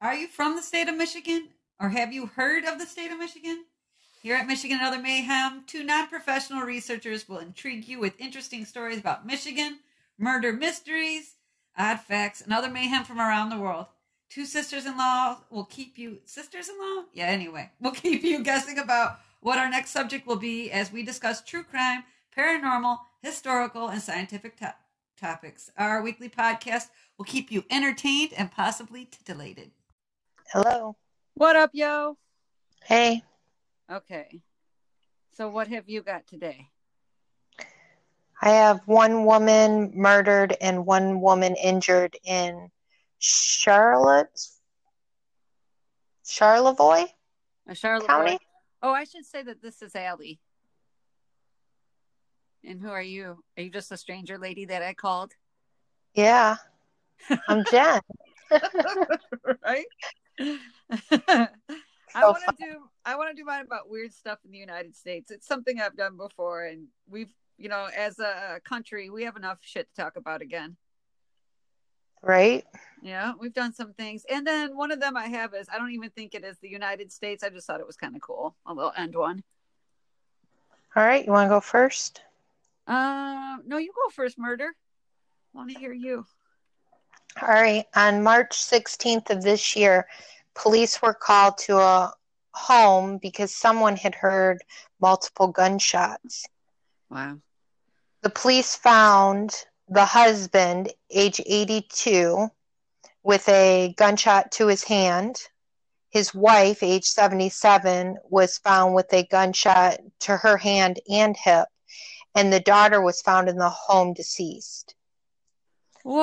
Are you from the state of Michigan? Or have you heard of the state of Michigan? Here at Michigan and Other Mayhem, two non professional researchers will intrigue you with interesting stories about Michigan, murder mysteries, odd facts, and other mayhem from around the world. Two sisters in law will keep you, sisters in law? Yeah, anyway, will keep you guessing about what our next subject will be as we discuss true crime, paranormal, historical, and scientific to- topics. Our weekly podcast will keep you entertained and possibly titillated. Hello. What up, yo? Hey. Okay. So, what have you got today? I have one woman murdered and one woman injured in Charlotte, Charlevoix A Charlotte County. Oh, I should say that this is Allie. And who are you? Are you just a stranger lady that I called? Yeah, I'm Jen. right? I want to do I want to do mine about weird stuff in the United States. It's something I've done before and we've, you know, as a country, we have enough shit to talk about again. right? Yeah, we've done some things. And then one of them I have is I don't even think it is the United States. I just thought it was kind of cool. A little end one. All right, you want to go first? Uh, no, you go first, murder. Want to hear you? All right. On March 16th of this year, police were called to a home because someone had heard multiple gunshots. Wow. The police found the husband, age 82, with a gunshot to his hand. His wife, age 77, was found with a gunshot to her hand and hip. And the daughter was found in the home deceased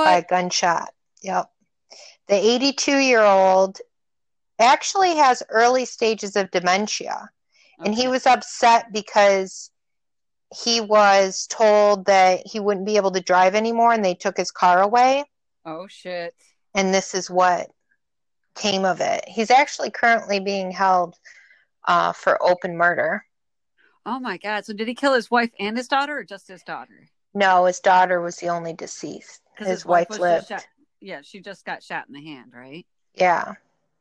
by a gunshot. Yep. The 82 year old actually has early stages of dementia. And he was upset because he was told that he wouldn't be able to drive anymore and they took his car away. Oh shit. And this is what came of it. He's actually currently being held uh, for open murder. Oh my god. So did he kill his wife and his daughter, or just his daughter? No, his daughter was the only deceased. His, wife was lived. shot. Yeah, she just got shot in the hand, right? Yeah.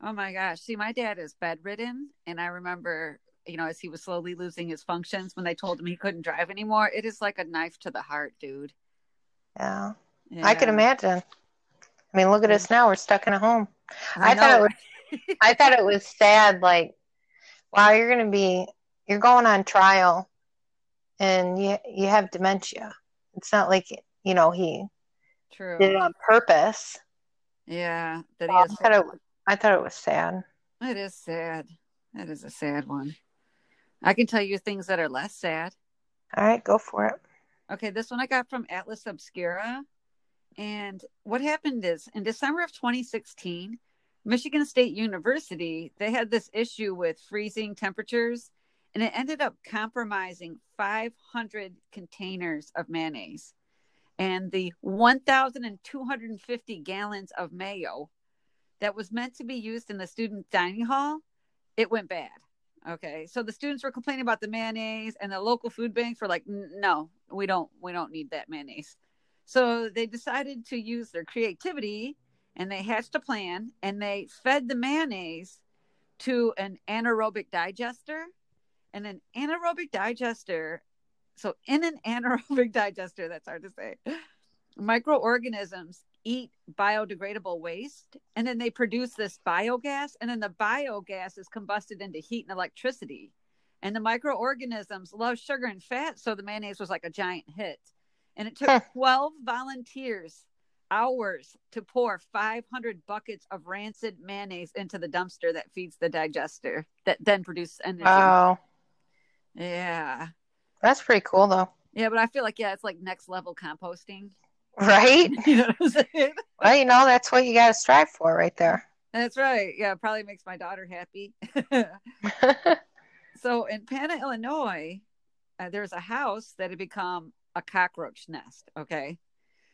Oh my gosh. See, my dad is bedridden, and I remember, you know, as he was slowly losing his functions, when they told him he couldn't drive anymore, it is like a knife to the heart, dude. Yeah. I can imagine. I mean, look at us now. We're stuck in a home. I, I thought it right? I thought it was sad. Like, wow, you're going to be, you're going on trial and you, you have dementia. It's not like, you know, he True. did it on purpose. Yeah, that I he is. thought it, I thought it was sad. It is sad. That is a sad one. I can tell you things that are less sad. All right, go for it. Okay, this one I got from Atlas Obscura. And what happened is in December of 2016, Michigan State University, they had this issue with freezing temperatures and it ended up compromising 500 containers of mayonnaise and the 1,250 gallons of mayo that was meant to be used in the student dining hall, it went bad. Okay, so the students were complaining about the mayonnaise, and the local food banks were like, "No, we don't, we don't need that mayonnaise." So they decided to use their creativity, and they hatched a plan, and they fed the mayonnaise to an anaerobic digester, and an anaerobic digester. So in an anaerobic digester, that's hard to say. Microorganisms eat biodegradable waste and then they produce this biogas and then the biogas is combusted into heat and electricity and the microorganisms love sugar and fat so the mayonnaise was like a giant hit and it took Huh. 12 volunteers hours to pour 500 buckets of rancid mayonnaise into the dumpster that feeds the digester that then produces energy Wow. yeah That's pretty cool, though. yeah but i feel like yeah it's like next level composting Right? you know what i'm saying Well, you know, that's what you got to strive for right there. That's right. Yeah, it probably makes my daughter happy. so in Pana, Illinois, uh, there's a house that had become a cockroach nest. Okay.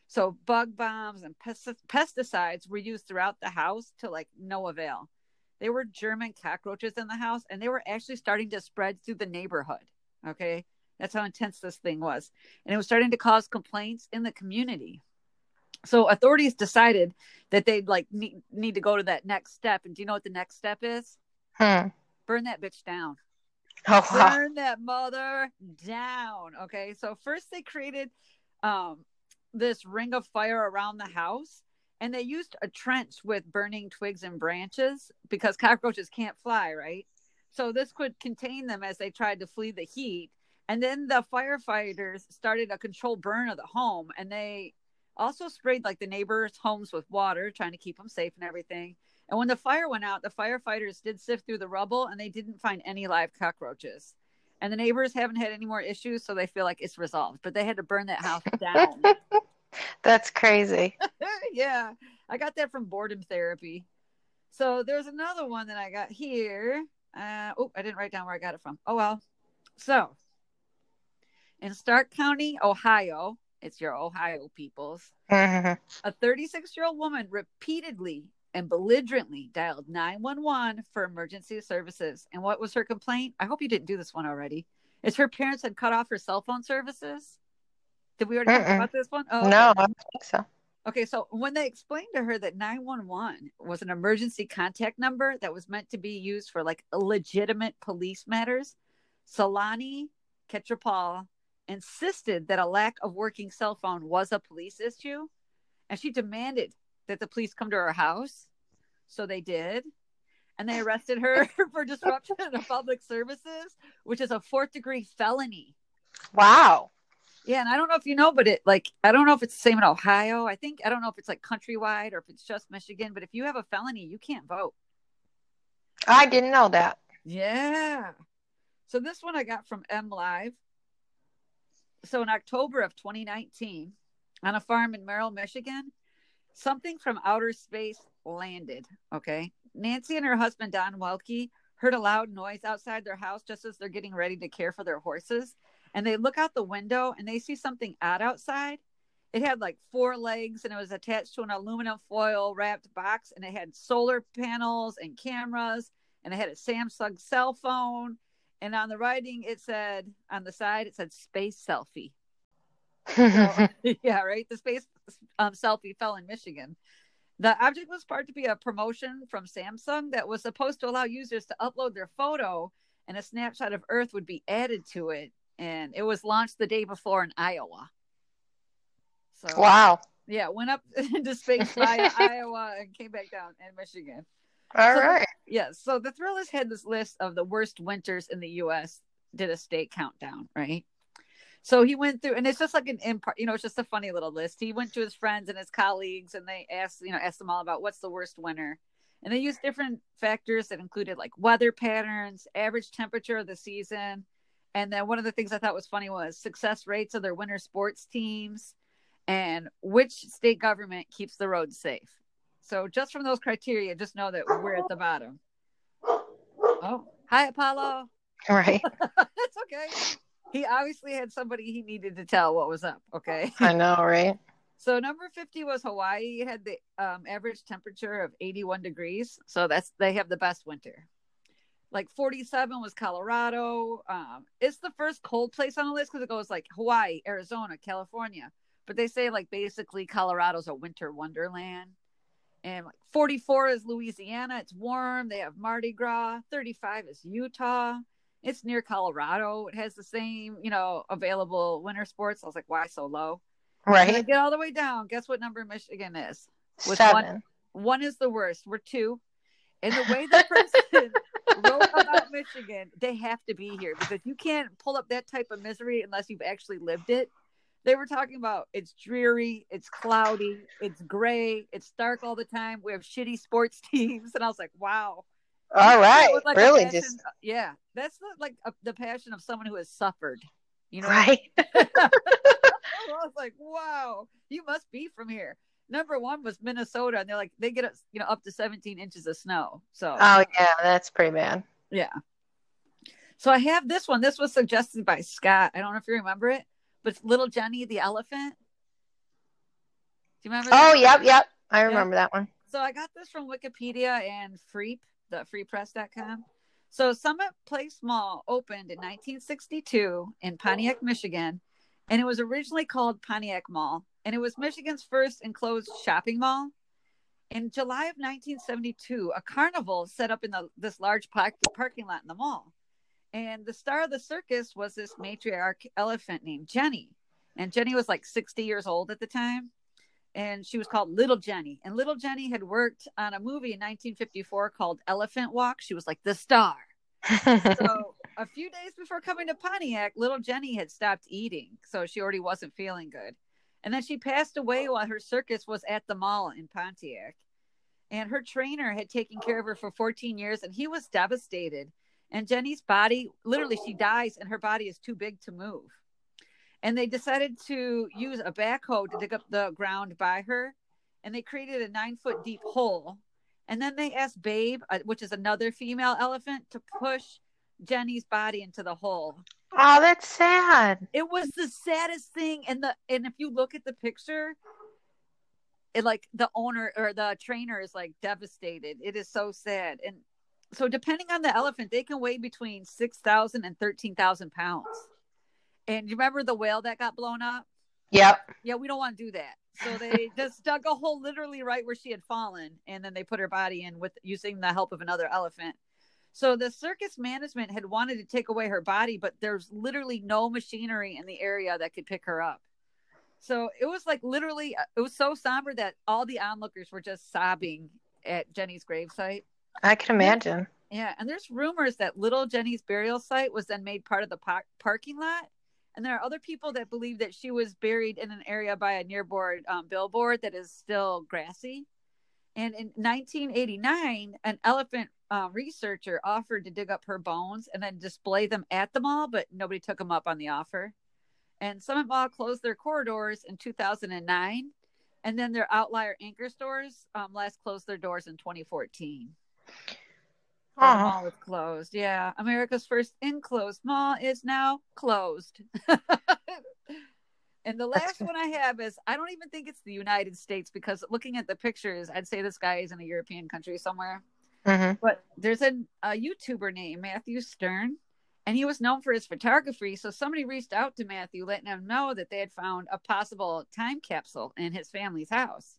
So bug bombs and pesti- pesticides were used throughout the house to like no avail. There were German cockroaches in the house and they were actually starting to spread through the neighborhood. Okay. That's how intense this thing was. And it was starting to cause complaints in the community. So authorities decided that they'd like need, need to go to that next step. And do you know what the next step is? Hmm. Burn that bitch down. Oh, wow. Burn that mother down. Okay. So first they created um this ring of fire around the house and they used a trench with burning twigs and branches because cockroaches can't fly, right? So this could contain them as they tried to flee the heat. And then the firefighters started a controlled burn of the home and they also sprayed like the neighbors' homes with water, trying to keep them safe and everything. And when the fire went out, the firefighters did sift through the rubble and they didn't find any live cockroaches. And the neighbors haven't had any more issues, so they feel like it's resolved. But they had to burn that house down. That's crazy. yeah, I got that from boredom therapy. So there's another one that I got here. Uh, oh, I didn't write down where I got it from. Oh well. So in Stark County, Ohio, it's your Ohio peoples. Mhm. A 36 year old woman repeatedly and belligerently dialed 911 for emergency services. And what was her complaint? I hope you didn't do this one already. Is her parents had cut off her cell phone services? Did we already talk Mm-mm. about this one? Oh, No, okay. I don't think so. Okay, so when they explained to her that 911 was an emergency contact number that was meant to be used for like legitimate police matters, Solani Ketchapal insisted that a lack of working cell phone was a police issue, and she demanded that the police come to her house. So they did, and they arrested her for disruption of public services, which is a fourth degree felony. Wow. Yeah, and I don't know if you know, but it like I don't know if it's the same in Ohio. I think I don't know if it's like countrywide or if it's just Michigan, but if you have a felony, you can't vote. I didn't know that. Yeah. So this one I got from M Live. So in October of 2019, on a farm in Merrill, Michigan, something from outer space landed. Okay. Nancy and her husband Don Welke heard a loud noise outside their house just as they're getting ready to care for their horses. And they look out the window and they see something odd outside. It had like four legs and it was attached to an aluminum foil wrapped box and it had solar panels and cameras and it had a Samsung cell phone. And on the writing, it said on the side, it said space selfie. So- yeah, right. The space um, selfie fell in Michigan. The object was part to be a promotion from Samsung that was supposed to allow users to upload their photo and a snapshot of Earth would be added to it. And it was launched the day before in Iowa. So, wow. yeah, went up into space via Iowa and came back down in Michigan. All So- right. Yes. So the Thrillist had this list of the worst winters in the U.S. Did a state countdown, right? So he went through, and it's just like an impart. You know, it's just a funny little list. He went to his friends and his colleagues, and they asked, you know, asked them all about what's the worst winter, and they used different factors that included like weather patterns, average temperature of the season, and then one of the things I thought was funny was success rates of their winter sports teams, and which state government keeps the roads safe. So just from those criteria, just know that we're at the bottom. Oh, hi, Apollo. Right. That's okay. He obviously had somebody he needed to tell what was up. Okay. I know, right? So number 50 was Hawaii. It had the um, average temperature of 81 degrees. So that's they have the best winter. Like 47 was Colorado. Um, it's the first cold place on the list because it goes like Hawaii, Arizona, California. But they say like basically Colorado's a winter wonderland. And like 44 is Louisiana. It's warm. They have Mardi Gras. 35 is Utah. It's near Colorado. It has the same, you know, available winter sports. I was like, why so low? And I Right. get all the way down. Guess what number Michigan is? With Seven. One is the worst. We're two. And the way the person wrote about Michigan, they have to be here because you can't pull up that type of misery unless you've actually lived it. They were talking about it's dreary, it's cloudy, it's gray, it's dark all the time. We have shitty sports teams, and I was like, wow. All right. Like, really passion- just yeah. That's the, like a, the passion of someone who has suffered. You know, right. I was like, wow, you must be from here. Number one was Minnesota, and they're like, they get you know up to 17 inches of snow. So Oh yeah, that's pretty bad. yeah. So I have this one. This was suggested by Scott. I don't know if you remember it, but Little Jenny the elephant. Do you remember? Oh that? yep, yep. I remember that one. So I got this from Wikipedia and Freep, the freepress.com. So Summit Place Mall opened in 1962 in Pontiac, Michigan, and it was originally called Pontiac Mall, and it was Michigan's first enclosed shopping mall. In July of 1972, a carnival set up in the, this large park, parking lot in the mall. And the star of the circus was this matriarch elephant named Jenny. And Jenny was like 60 years old at the time. And she was called Little Jenny. And Little Jenny had worked on a movie in 1954 called Elephant Walk. She was like the star. so a few days before coming to Pontiac, little Jenny had stopped eating, so she already wasn't feeling good. And then she passed away while her circus was at the mall in Pontiac. And her trainer had taken care of her for 14 years, and he was devastated. And Jenny's body, literally, she dies, and her body is too big to move. And they decided to use a backhoe to dig up the ground by her. And they created a nine foot deep hole and then they asked Babe, uh, which is another female elephant, to push Jenny's body into the hole. Oh, that's sad. It was the saddest thing. And the and if you look at the picture, it like the owner or the trainer is like devastated. It is so sad. And so depending on the elephant, they can weigh between 6,000 and 13,000 pounds. And you remember the whale that got blown up? Yep. Yeah, we don't want to do that. So they just dug a hole literally right where she had fallen, and then they put her body in with using the help of another elephant. So the circus management had wanted to take away her body, but there's literally no machinery in the area that could pick her up. So it was like literally, uh, it was so somber that all the onlookers were just sobbing at Jenny's gravesite. I can imagine. Yeah, and there's rumors that little Jenny's burial site was then made part of the par- parking lot and there are other people that believe that she was buried in an area by a nearby um, billboard that is still grassy. And in 1989, an elephant um, researcher offered to dig up her bones and then display them at the mall, but nobody took them up on the offer. And Summit Mall closed their corridors in 2009, and then their outlier anchor stores um, last closed their doors in 2014. The Oh, mall is closed. Yeah. America's first enclosed mall is now closed. and the last one I have is I don't even think it's the United States because looking at the pictures, I'd say this guy is in a European country somewhere. hmm But there's a, a YouTuber named Matthew Stern, and he was known for his photography. So somebody reached out to Matthew, letting him know that they had found a possible time capsule in his family's house.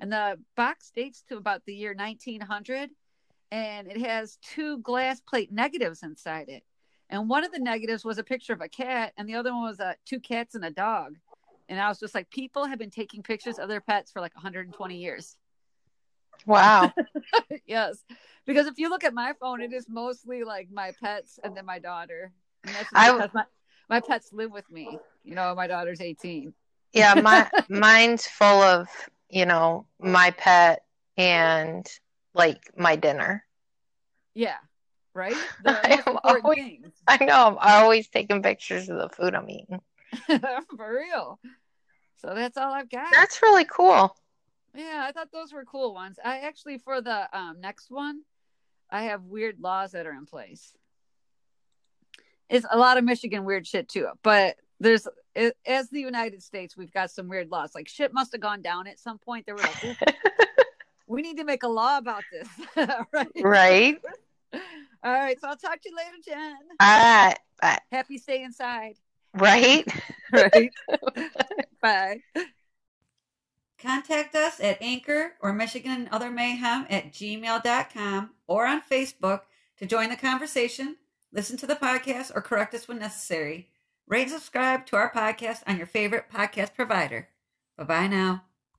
And the box dates to about the year 1900 and it has two glass plate negatives inside it. And one of the negatives was a picture of a cat, and the other one was uh, two cats and a dog. And I was just like, people have been taking pictures of their pets for like 120 years. Wow. yes, because if you look at my phone, it is mostly like my pets and then my daughter. And that's I- my, my pets live with me. You know, my daughter's 18. Yeah, my mine's full of, you know, my pet and like my dinner. Yeah, right. I most am important always- I know. I'm always taking pictures of the food I'm eating. for real. So that's all I've got. That's really cool. Yeah, I thought those were cool ones. I actually for the um, next one, I have weird laws that are in place. It's a lot of Michigan weird shit too, but there's as the United States, we've got some weird laws. Like shit must have gone down at some point. There were like, "Oof, we need to make a law about this, right? Right? All right. So I'll talk to you later, Jen. All right. Happy stay inside. Right? Right. Bye. Contact us at Anchor or Michigan and Other Mayhem at gmail.com or on Facebook to join the conversation, listen to the podcast, or correct us when necessary. Rate and subscribe to our podcast on your favorite podcast provider. Bye bye now.